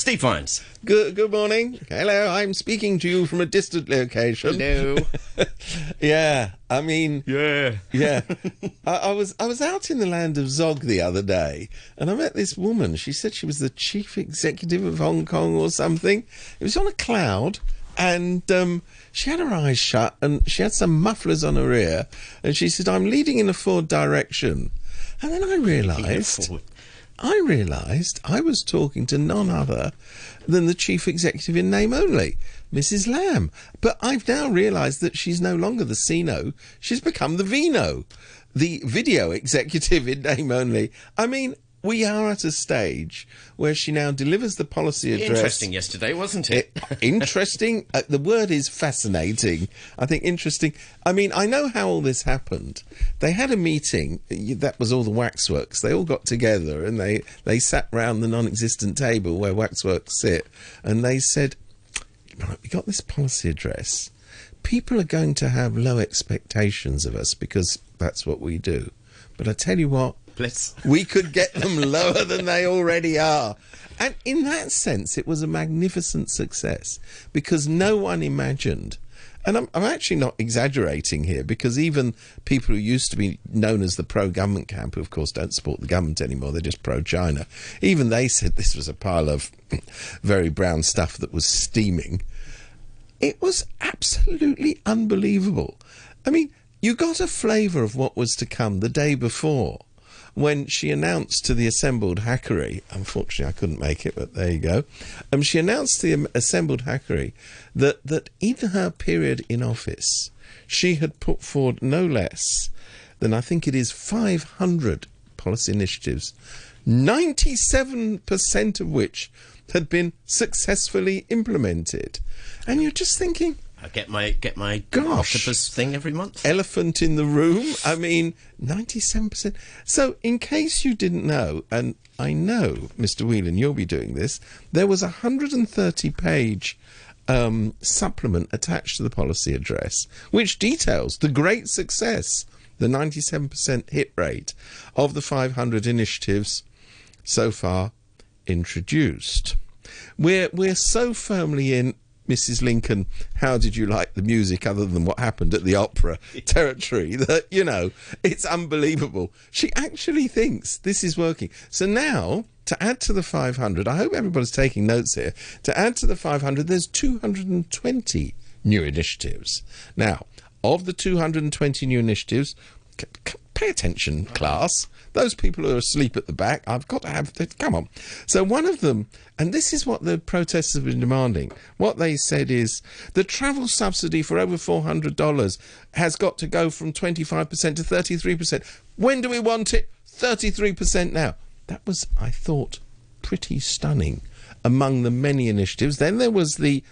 Steve Vines. Good, good morning. Hello, I'm speaking to you from a distant location. Hello. Yeah, I mean, yeah. yeah. I, I was I was out in the land of Zog the other day, and I met this woman. She said she was the chief executive of Hong Kong or something. It was on a cloud, and um, she had her eyes shut, and she had some mufflers on her ear, and she said, "I'm leading in a forward direction." And then I realised. I realised I was talking to none other than the chief executive in name only, Mrs. Lam. But I've now realised that she's no longer the Cino, she's become the Vino, the video executive in name only. I mean, we are at a stage where she now delivers the policy address. Interesting yesterday, wasn't it? interesting. Uh, the word is fascinating. I think interesting. I mean, I know how all this happened. They had a meeting. That was all the waxworks. They all got together and they they sat round the non-existent table where waxworks sit, and they said, "Right, we got this policy address. People are going to have low expectations of us because that's what we do. But I tell you what." We could get them lower than they already are. And in that sense, it was a magnificent success because no one imagined. And I'm, I'm actually not exaggerating here because even people who used to be known as the pro government camp, who of course don't support the government anymore, they're just pro China, even they said this was a pile of very brown stuff that was steaming it was absolutely unbelievable. I mean, you got a flavour of what was to come the day before when she announced to the assembled hackery. Unfortunately, I couldn't make it, but there you go. Um, she announced to the assembled hackery that, that in her period in office, she had put forward no less than I think it is 500 policy initiatives, 97% of which had been successfully implemented. And you're just thinking, I get my get my Gosh. octopus thing every month. elephant in the room. I mean, 97%. So, in case you didn't know, and I know, Mr. Whelan, you'll be doing this, there was a 130 page um, supplement attached to the policy address, which details the great success, the 97% hit rate of the 500 initiatives so far introduced. We're we're so firmly in Mrs. Lincoln, how did you like the music other than what happened at the opera territory that, you know, it's unbelievable. She actually thinks this is working. So now, to add to the 500, I hope everybody's taking notes here. To add to the 500, there's 220 new initiatives. Now, of the 220 new initiatives, pay attention, uh-huh. class. Those people who are asleep at the back, I've got to have. Come on. So one of them, and this is what the protesters have been demanding. What they said is the travel subsidy for over four hundred dollars has got to go from twenty five percent to thirty three percent. When do we want it? Thirty three percent now. That was, I thought, pretty stunning. Among the many initiatives, then there was the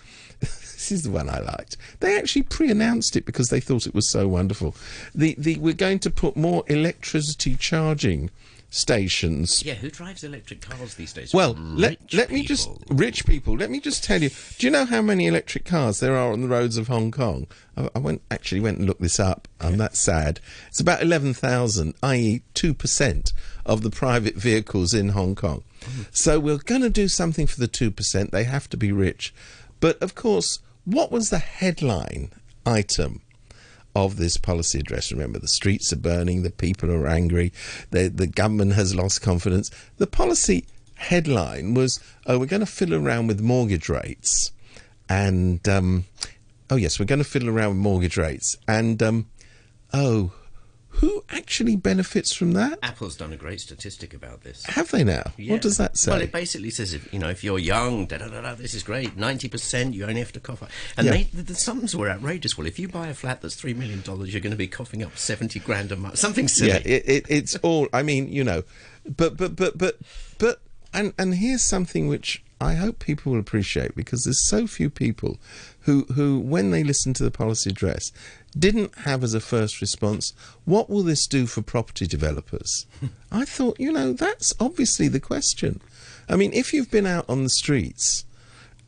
this is the one I liked. They actually pre-announced it because they thought it was so wonderful. The the we're going to put more electricity charging stations. Yeah, who drives electric cars these days? Well, let Rich let me just rich people. Let me just tell you. Do you know how many electric cars there are on the roads of Hong Kong? I, I went actually went and looked this up. I'm that sad. It's about eleven thousand, i.e., two percent of the private vehicles in Hong Kong. Mm. So we're going to do something for the two percent. They have to be rich, but of course, what was the headline item? of this policy address. Remember, the streets are burning, the people are angry, the, the government has lost confidence. The policy headline was, oh, we're going to fiddle around with mortgage rates. And, um, oh, yes, we're going to fiddle around with mortgage rates. And, um, oh, who actually benefits from that? Apple's done a great statistic about this. Have they now? Yeah. What does that say? Well, it basically says if you know if you're young, da da da da, this is great. Ninety percent, you only have to cough. up. And Yeah. they, the, the sums were outrageous. Well, if you buy a flat that's three million dollars, you're going to be coughing up seventy grand a month. Something silly. Yeah, it, it, it's all. I mean, you know, but but but but but and and here's something which I hope people will appreciate because there's so few people who who when they listen to the policy address didn't have as a first response what will this do for property developers i thought you know that's obviously the question i mean if you've been out on the streets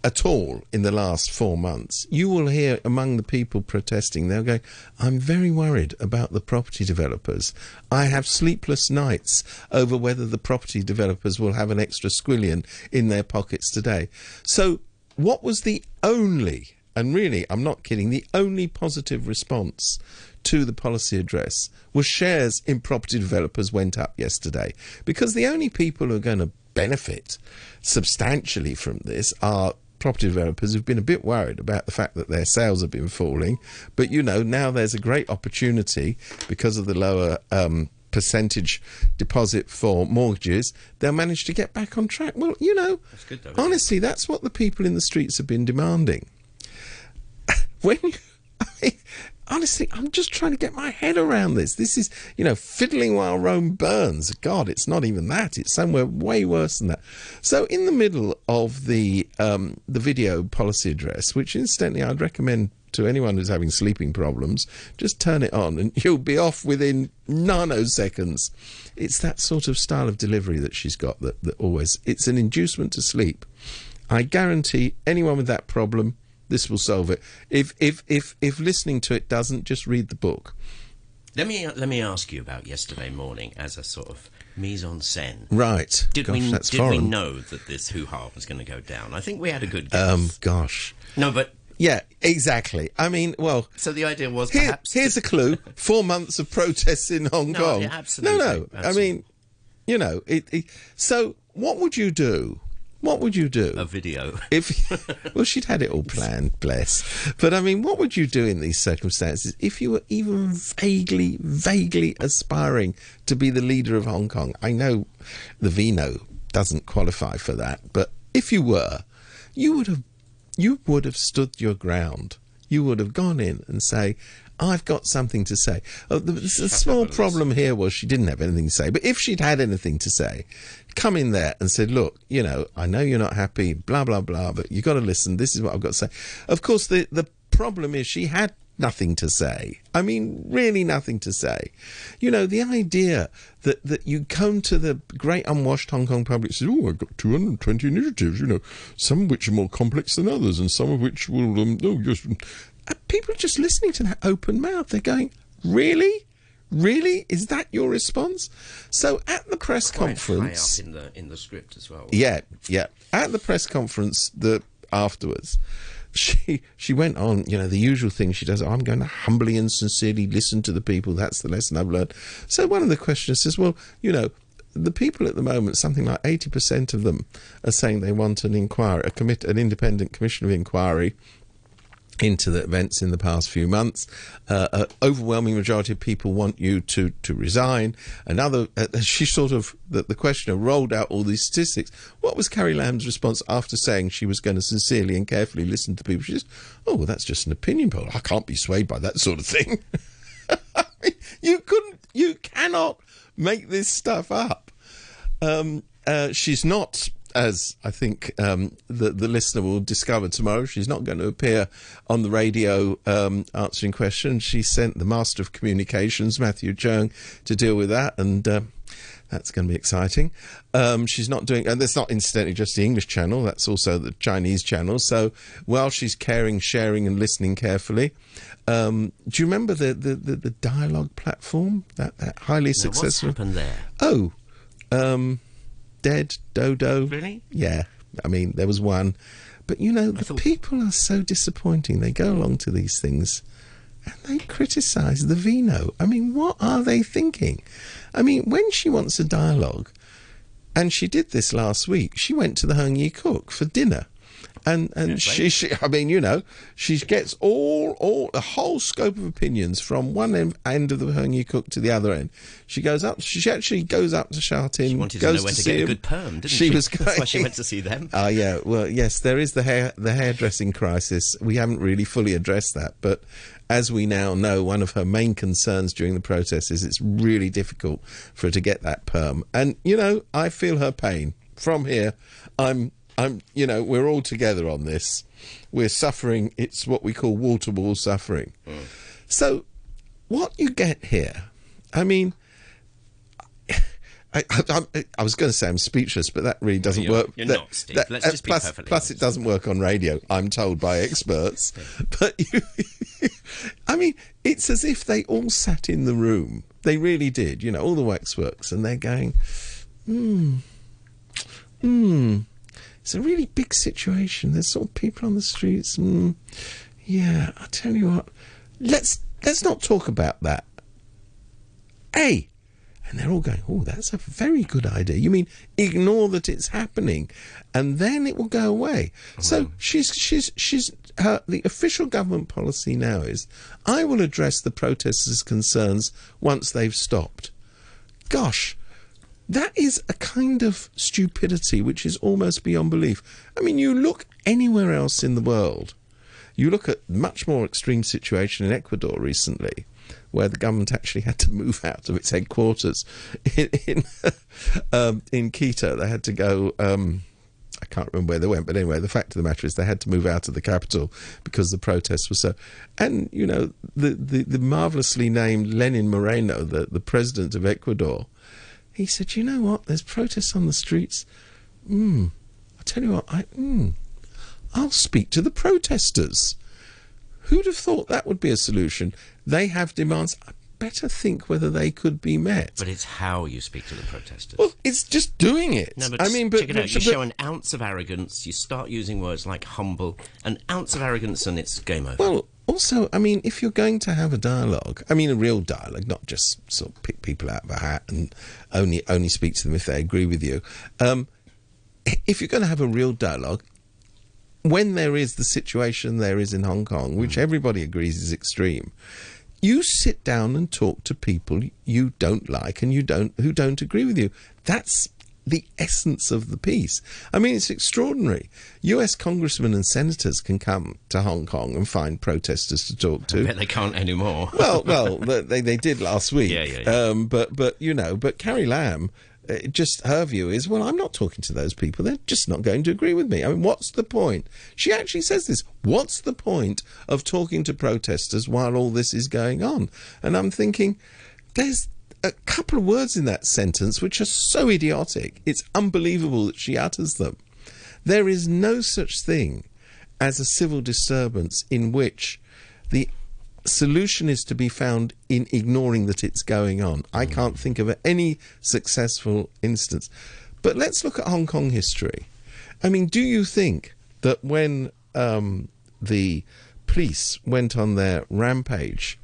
at all in the last four months, you will hear among the people protesting, they'll go, I'm very worried about the property developers. I have sleepless nights over whether the property developers will have an extra squillion in their pockets today. So, what was the only, and really, I'm not kidding, the only positive response to the policy address was shares in property developers went up yesterday because the only people who are going to benefit substantially from this are property developers who've been a bit worried about the fact that their sales have been falling. But you know, now there's a great opportunity because of the lower um, percentage deposit for mortgages. They'll manage to get back on track. Well, you know, That's though, honestly, that's what the people in the streets have been demanding. When you, I honestly, I'm just trying to get my head around this. This is, you know, fiddling while Rome burns. God, it's not even that. It's somewhere way worse than that. So, in the middle of the um, the video policy address, which incidentally I'd recommend to anyone who's having sleeping problems, just turn it on and you'll be off within nanoseconds. It's that sort of style of delivery that she's got that, that always it's an inducement to sleep. I guarantee anyone with that problem, this will solve it. If if if if listening to it doesn't, just read the book. Let me let me ask you about yesterday morning as a sort of mise en scène. Right. Did gosh, we did we know that this hoo ha was going to go down? I think we had a good guess. Um, gosh. no, but Yeah, exactly. I mean, well, so the idea was here, perhaps here's a clue: four months of protests in Hong No, Kong. yeah, absolutely, No, no. I mean, you know, it, it. So, what would you do? What would you do? a video. if well she'd had it all planned bless but i mean what would you do in these circumstances if you were even vaguely vaguely aspiring to be the leader of hong kong i know the vino doesn't qualify for that but if you were you would have you would have stood your ground you would have gone in and say I've got something to say. Oh, the, the small problem here was she didn't have anything to say. But if she'd had anything to say, come in there and said, "Look, you know, I know you're not happy, blah blah blah, but you've got to listen. This is what I've got to say." Of course, the the problem is she had nothing to say. I mean, really nothing to say. You know, the idea that that you come to the great unwashed Hong Kong public and say, "Oh, I've got 220 initiatives. You know, some of which are more complex than others, and some of which will, um, oh, just." People are just listening to that open mouth. They're going, "Really." Really? Is that your response? So at the press Quite conference, in the in the script as well. yeah, yeah. At the press conference, the afterwards, she she went on. You know the usual thing she does. I'm going to humbly and sincerely listen to the people. That's the lesson I've learned. So one of the questioners says, "Well, you know." The people at the moment, something like eighty percent of them, are saying they want an inquiry, a commit, an independent commission of inquiry into the events in the past few months. Uh, an overwhelming majority of people want you to, to resign. Another, uh, she sort of, the, the questioner rolled out all these statistics. What was Carrie Lam's response after saying she was going to sincerely and carefully listen to people? She says, oh, well, that's just an opinion poll. I can't be swayed by that sort of thing. You couldn't, you cannot make this stuff up. Um, uh, she's not, as I think um, the the listener will discover tomorrow. She's not going to appear on the radio um, answering questions. She sent the Master of Communications, Matthew Cheung, to deal with that, and. Uh, that's going to be exciting. Um, she's not doing, and that's not incidentally just the English channel. That's also the Chinese channel. So while she's caring, sharing, and listening carefully, um, do you remember the, the, the, the dialogue platform that that highly Now, what's successful? happened there? Oh, um, Dead Dodo. Really? Yeah. I mean, there was one. But you know, the thought- people are so disappointing. They go along to these things and they criticise the vino. I mean, what are they thinking? I mean, when she wants a dialogue, and she did this last week, she went to the Heung Yee Kuk for dinner. And and she, she I mean you know she gets all all the whole scope of opinions from one end, end of the Heung Yee Kuk to the other end. She goes up. She actually goes up to shout in. She wanted to know when to, get a good perm, didn't she? she? was That's why going. she went to see them. Ah, yeah. Well, yes, there is the hair the hairdressing crisis. We haven't really fully addressed that, but as we now know, one of her main concerns during the protest is it's really difficult for her to get that perm. And you know, I feel her pain from here. I'm, I'm, you know, we're all together on this. We're suffering. It's what we call wall to wall suffering. So, what you get here, I mean, I, I, I, was going to say I'm speechless, but that really doesn't you're- work. you're That- not, Steve. that- Let's uh, just be plus, perfectly plus, it doesn't work on radio. I'm told by experts. but you, I mean, it's as if they all sat in the room. They really did. You know, all the waxworks, and they're going, hmm, hmm. It's a really big situation. There's sort of people on the streets. Mm, yeah, I tell you what. Let's let's not talk about that. Hey, and they're all going, oh, that's a very good idea. You mean ignore that it's happening, and then it will go away. So she's she's she's her the official government policy now is, I will address the protesters' concerns once they've stopped. Gosh, that is a kind of stupidity which is almost beyond belief. I mean, you look anywhere else in the world, you look at much more extreme situation in Ecuador recently, where the government actually had to move out of its headquarters in in, um, in Quito. They had to go. Um, I can't remember where they went, but anyway, the fact of the matter is they had to move out of the capital because the protests were so. And you know, the the, the marvelously named Lenin Moreno, the the president of Ecuador, he said, "You know what? There's protests on the streets. Mm, I tell you what, I mm, I'll speak to the protesters." Who'd have thought that would be a solution? They have demands. I better think whether they could be met. But it's how you speak to the protesters. well, it's just doing it. no, but I mean, but, check it out. but- You but- show an ounce of arrogance. You start using words like humble, an ounce of arrogance, and it's game over. Well, also, I mean, if you're going to have a dialogue, I mean, a real dialogue, not just sort of pick people out of a hat and only only speak to them if they agree with you. Um, if you're going to have a real dialogue, when there is the situation there is in Hong Kong, which everybody agrees is extreme, you sit down and talk to people you don't like and you don't who don't agree with you. That's the essence of the piece. I mean, it's extraordinary. U.S. congressmen and senators can come to Hong Kong and find protesters to talk I to. bet they can't anymore. well, well, they they did last week. Yeah, yeah, yeah. Um, but but you know, but Carrie Lam. Uh, just her view is, well, I'm not talking to those people. They're just not going to agree with me. I mean, what's the point? She actually says this. What's the point of talking to protesters while all this is going on? And I'm thinking, there's a couple of words in that sentence which are so idiotic. It's unbelievable that she utters them. There is no such thing as a civil disturbance in which the solution is to be found in ignoring that it's going on. I can't think of any successful instance. But let's look at Hong Kong history. I mean, do you think that when um, the police went on their rampage,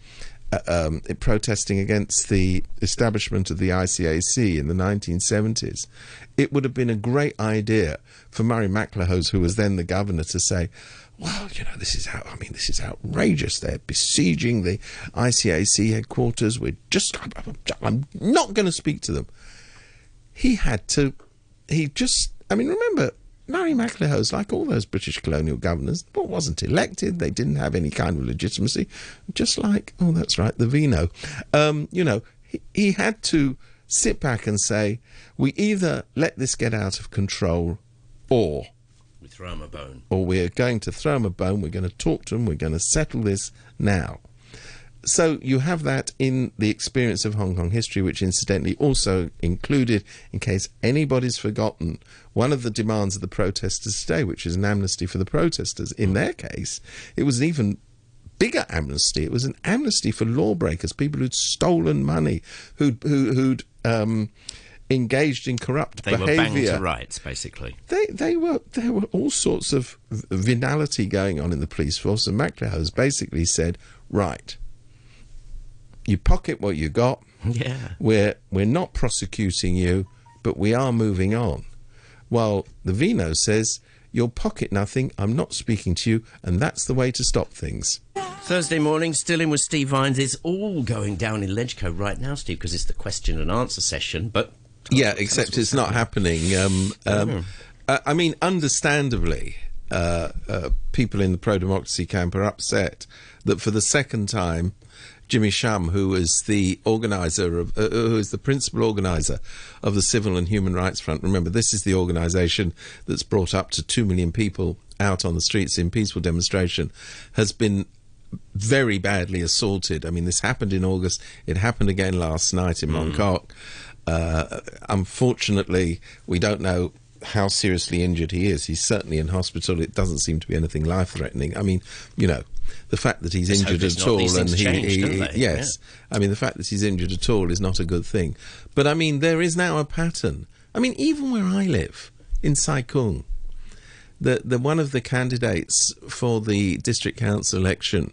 um, protesting against the establishment of the ICAC in the 1970s, it would have been a great idea for Murray MacLehose, who was then the governor, to say, well, you know, this is how, I mean, this is outrageous. They're besieging the ICAC headquarters. We're just, I'm not going to speak to them. He had to, he just, I mean, remember, Murray MacLehose, like all those British colonial governors, well, wasn't elected. They didn't have any kind of legitimacy. Just like, oh, that's right, the Vino. Um, you know, he, he had to sit back and say, we either let this get out of control or we throw him a bone. or we're going to throw him a bone, we're going to talk to him. we're going to settle this now. So you have that in the experience of Hong Kong history, which incidentally also included, in case anybody's forgotten, one of the demands of the protesters today, which is an amnesty for the protesters. In their case, it was an even bigger amnesty. It was an amnesty for lawbreakers, people who'd stolen money, who'd who, who'd um, engaged in corrupt They were banged behaviour to rights, basically. they they were there were all sorts of venality going on in the police force, and MacLehose basically said, "Right, you pocket what you got. Yeah. We're we're not prosecuting you, but we are moving on." While the Vino says, "You'll pocket nothing. I'm not speaking to you, and that's the way to stop things." Thursday morning, still in with Steve Vines. It's all going down in Legco right now, Steve, because it's the question and answer session. But Yeah, except it's not happening. Um, um, uh, I mean, understandably, uh, uh, people in the pro democracy camp are upset that for the second time, Jimmy Sham, who is the organizer of, uh, who is the principal organizer of the Civil and Human Rights Front. Remember, this is the organisation that's brought up to two million people out on the streets in peaceful demonstration, has been very badly assaulted. I mean, this happened in August. It happened again last night in Mongkok. Uh, unfortunately, we don't know how seriously injured he is. He's certainly in hospital. It doesn't seem to be anything life threatening. I mean, you know, the fact that he's Let's injured at all and he, he- he- yes, I mean, the fact that he's injured at all is not a good thing. But I mean, there is now a pattern. I mean, even where I live in Sai Kung, the, the one of the candidates for the district council election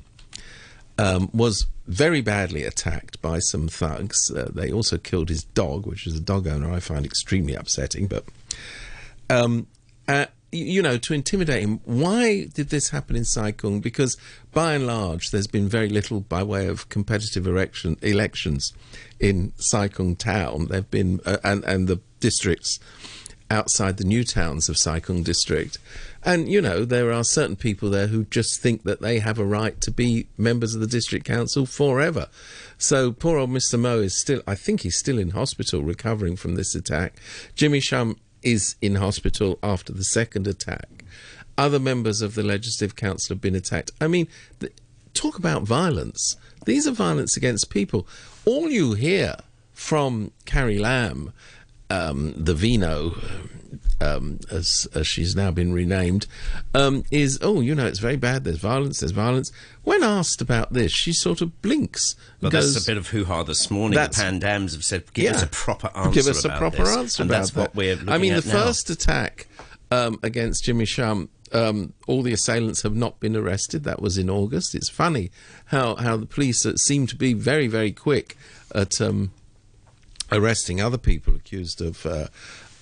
um, was very badly attacked by some thugs. Uh, they also killed his dog, which is a dog owner I find extremely upsetting. But um, uh, you know, to intimidate him. Why did this happen in Sai Kung? Because by and large, there's been very little by way of competitive election, elections in Sai Kung town. There've been uh, and and the districts outside the new towns of Sai Kung district. And, you know, there are certain people there who just think that they have a right to be members of the district council forever. So poor old Mr. Mo is still, I think he's still in hospital recovering from this attack. Jimmy Sham is in hospital after the second attack. Other members of the Legislative Council have been attacked. I mean, talk about violence. These are violence against people. All you hear from Carrie Lam, um, the Vino, um, as, as she's now been renamed, um, is oh, you know, it's very bad. There's violence. There's violence. When asked about this, she sort of blinks. Well, goes, that's a bit of hoo-ha this morning. The Pandams have said, "Give us a proper answer." Give us a proper this." answer and about that's that. what we're. Looking I mean, the now. first attack um, against Jimmy Sham, um, all the assailants have not been arrested. That was in August. It's funny how how the police uh, seem to be very very quick at um, arresting other people accused of uh,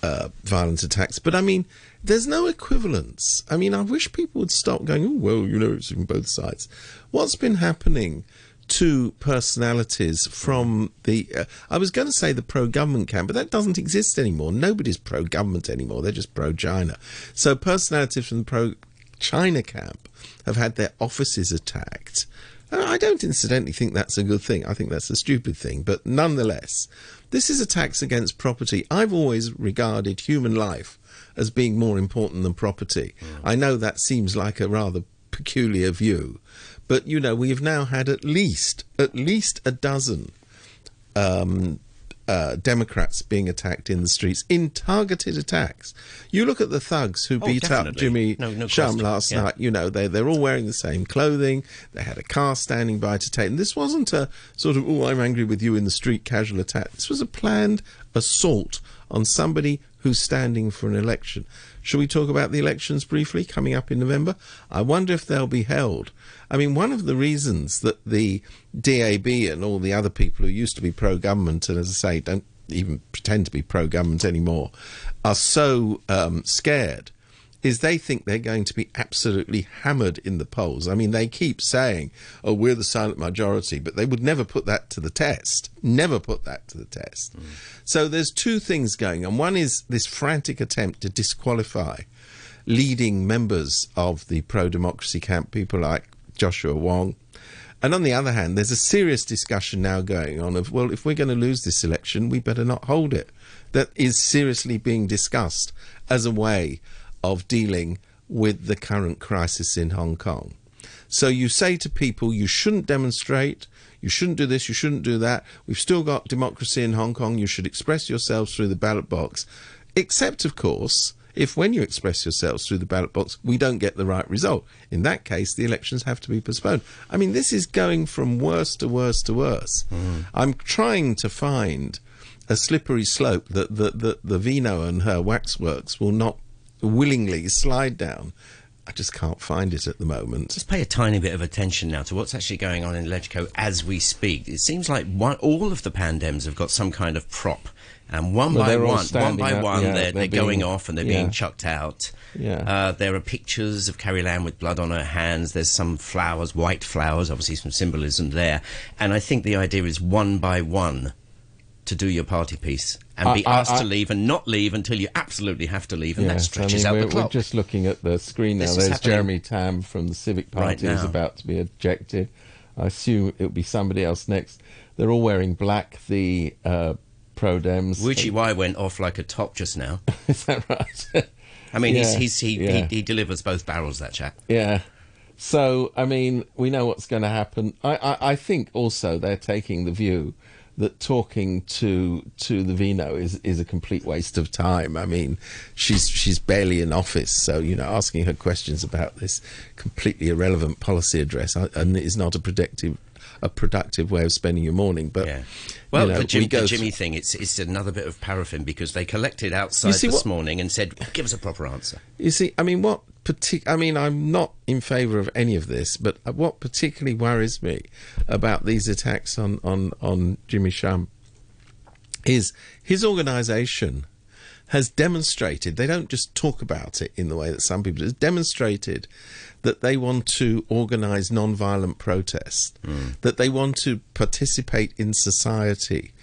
uh, violent attacks. But I mean, there's no equivalence. I mean, I wish people would stop going, oh, well, you know, it's in both sides. What's been happening to personalities from the, uh, I was going to say the pro government camp, but that doesn't exist anymore. Nobody's pro government anymore. They're just pro China. So personalities from the pro China camp have had their offices attacked. I don't incidentally think that's a good thing. I think that's a stupid thing. But nonetheless, this is a tax against property. I've always regarded human life as being more important than property. I know that seems like a rather peculiar view, but you know we have now had at least at least a dozen um, uh, Democrats being attacked in the streets in targeted attacks. You look at the thugs who Oh, beat up. Jimmy No- no Sham last Yeah. night. You know they they're all wearing the same clothing. They had a car standing by to take them. This wasn't a sort of oh I'm angry with you in the street casual attack. This was a planned assault on somebody who's standing for an election. Shall we talk about the elections briefly coming up in November? I wonder if they'll be held. I mean, one of the reasons that the DAB and all the other people who used to be pro government, and as I say, don't even pretend to be pro government anymore, are so um, scared is they think they're going to be absolutely hammered in the polls. I mean, they keep saying, oh, we're the silent majority, but they would never put that to the test. Never put that to the test. So there's two things going on. One is this frantic attempt to disqualify leading members of the pro democracy camp, people like Joshua Wong. And on the other hand, there's a serious discussion now going on of, well, if we're going to lose this election, we better not hold it. That is seriously being discussed as a way of dealing with the current crisis in Hong Kong. So you say to people, you shouldn't demonstrate, you shouldn't do this, you shouldn't do that. We've still got democracy in Hong Kong, you should express yourselves through the ballot box. Except, of course, if when you express yourselves through the ballot box, we don't get the right result. In that case, the elections have to be postponed. I mean, this is going from worse to worse to worse. Mm. I'm trying to find a slippery slope that the, the, the Vino and her waxworks will not willingly slide down. I just can't find it at the moment. Just pay a tiny bit of attention now to what's actually going on in Legco as we speak. It seems like one, all of the pandems have got some kind of prop, and one Well, by one, one by up, one, yeah, they're, they're they're, going off and they're yeah. being chucked out. Yeah. Uh, there are pictures of Carrie Lam with blood on her hands. There's some flowers, white flowers, obviously some symbolism there. And I think the idea is one by one to do your party piece and I- be asked I- to leave and not leave until you absolutely have to leave, and that stretches I mean, out we're, the we're just looking at the screen now. This There's Jeremy Tam from the Civic right Party who's about to be ejected. I assume it'll be somebody else next. They're all wearing black, the uh, pro Dems. Wu Chi-wai went off like a top just now. Is that right? I mean, Yeah, he's, he's, he, yeah. he, he delivers both barrels, that chap. yeah. So, I mean, we know what's going to happen. I, I, I think also they're taking the view that talking to to the Vino is is a complete waste of time. I mean, she's she's barely in office, so you know, asking her questions about this completely irrelevant policy address uh, and is not a productive a productive way of spending your morning. But Yeah. Well, you know, the, Jim, we go the Jimmy thing, it's, it's another bit of paraffin because they collected outside this what- morning and said, give us a proper answer. You see, I mean, what partic- I mean, I'm not in favour of any of this, but what particularly worries me about these attacks on on on Jimmy Sham is his organisation has demonstrated. They don't just talk about it in the way that some people do. Demonstrated that they want to organise non-violent protest, hmm. that they want to participate in society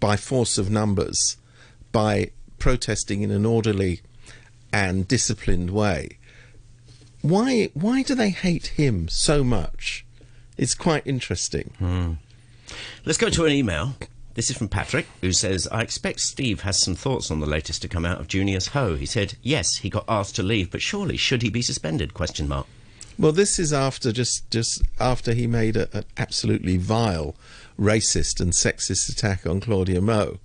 by force of numbers, by protesting in an orderly and disciplined way. Why why do they hate him so much? It's quite interesting. Hmm. Let's go to an email. This is from Patrick, who says, I expect Steve has some thoughts on the latest to come out of Junius Ho. He said, yes, he got asked to leave, but surely should he be suspended? Question mark. Well, this is after just just after he made a, an absolutely vile, racist and sexist attack on Claudia Mo.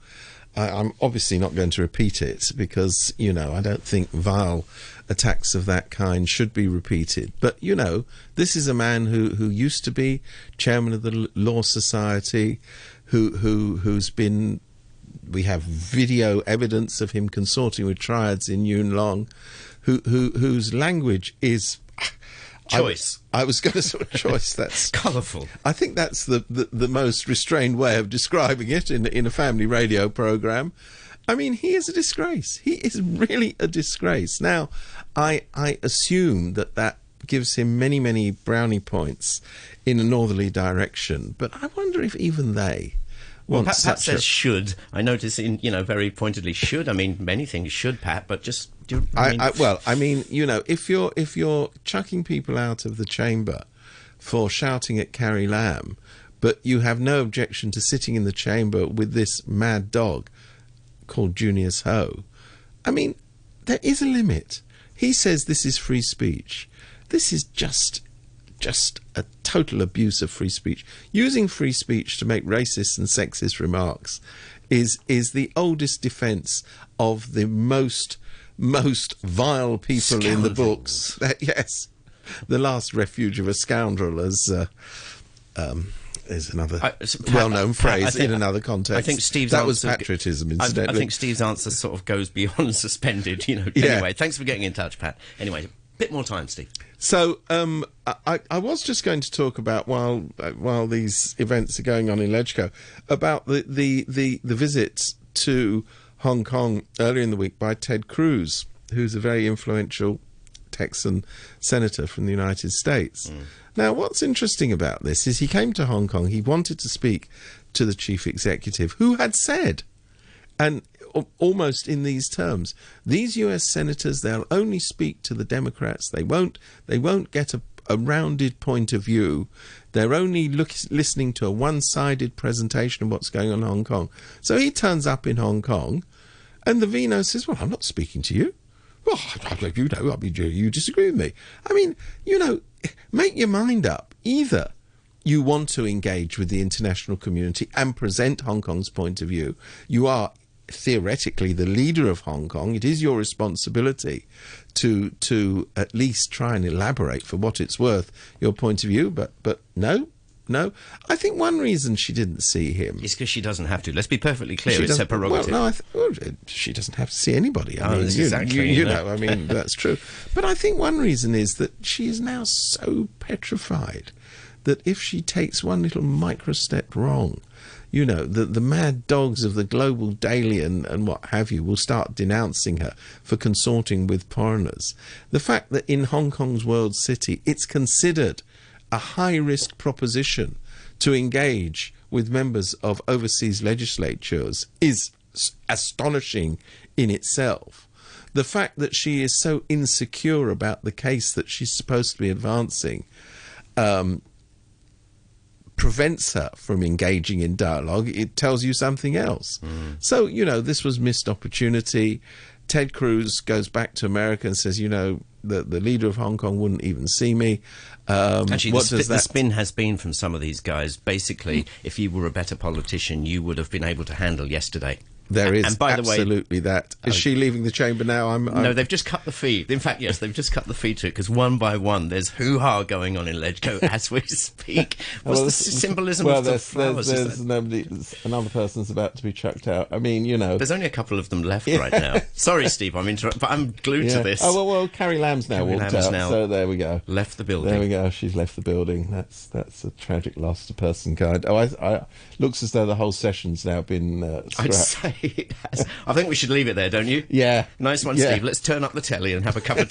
I, I'm obviously not going to repeat it because you know I don't think vile attacks of that kind should be repeated. But you know, this is a man who who used to be chairman of the Law Society, who who who's been we have video evidence of him consorting with triads in Yuen Long, who, who whose language is I- Choice. I, was going to sort of choice. That's Colourful. I think that's the, the, the most restrained way of describing it in in a family radio program. I mean, he is a disgrace. He is really a disgrace. Now, I I assume that that gives him many many brownie points in a northerly direction, but I wonder if even they Well, Pat, Pat such a- says should. I notice in, you know, very pointedly should. I mean, many things should, Pat, but just do. I, I, mean, I, well, I mean, you know, if you're if you're chucking people out of the chamber for shouting at Carrie Lam, but you have no objection to sitting in the chamber with this mad dog called Junius Ho, I mean, there is a limit. He says this is free speech. This is just just a total abuse of free speech. Using free speech to make racist and sexist remarks is is the oldest defence of the most most vile people in the books. Yes, the last refuge of a scoundrel, as uh, um, is another I- Pat- well-known Pat, phrase think- in another context. I think Steve's that was answer- patriotism. Incidentally, I think Steve's answer sort of goes beyond suspended, you know. Yeah. Anyway, thanks for getting in touch, Pat. Anyway, a bit more time, Steve. So um, I, I was just going to talk about while uh, while these events are going on in Legco about the, the, the, the visit to Hong Kong earlier in the week by Ted Cruz, who's a very influential Texan senator from the United States. Now, what's interesting about this is he came to Hong Kong. He wanted to speak to the chief executive, who had said and almost in these terms these US senators they'll only speak to the Democrats. They won't they won't get a, a rounded point of view. They're only look, listening to a one-sided presentation of what's going on in Hong Kong. So he turns up in Hong Kong and the Vino says well I'm not speaking to you well you know I mean you- you disagree with me I mean you know make your mind up either you want to engage with the international community and present Hong Kong's point of view. You are theoretically the leader of Hong Kong. It is your responsibility to to at least try and elaborate for what it's worth your point of view. But but no, no. I think one reason she didn't see him. is because she doesn't have to. Let's be perfectly clear. She it's her doesn't- prerogative. Well, no, I th- well, she doesn't have to see anybody. I Oh, mean, you, exactly, you, you know, know. I mean, that's true. But I think one reason is that she is now so petrified that if she takes one little micro step wrong, you know, the, the mad dogs of the global daily and, and what have you will start denouncing her for consorting with foreigners. The fact that in Hong Kong's World City, it's considered a high risk proposition to engage with members of overseas legislatures is astonishing in itself. The fact that she is so insecure about the case that she's supposed to be advancing um, prevents her from engaging in dialogue. It tells you something else. So, you know, this was missed opportunity. Ted Cruz goes back to America and says, you know, the the leader of Hong Kong wouldn't even see me. Um, Actually, what the, the spin has been from some of these guys. Basically, if you were a better politician, you would have been able to handle yesterday. There is and by the way, absolutely that. Is she leaving the chamber now? I'm, I'm No, they've just cut the feed. In fact, yes, they've just cut the feed to it because one by one, there's hoo ha going on in Legco as we speak. What's Well, the symbolism well, of the flowers? There's, there's nobody. Another person's about to be chucked out. I mean, you know. There's only a couple of them left right now. Sorry, Steve, I'm interrupting, but I'm glued yeah. to this. Oh well, well, Carrie Lam's now Carrie walked Lam's out. now so there we go. Left the building. There we go. She's left the building. That's that's a tragic loss to person kind. Oh, I, I looks as though the whole session's now been uh, I'd scrapped. say it has. I think we should leave it there, don't you? Yeah. Nice one, Yeah. Steve. Let's turn up the telly and have a cup of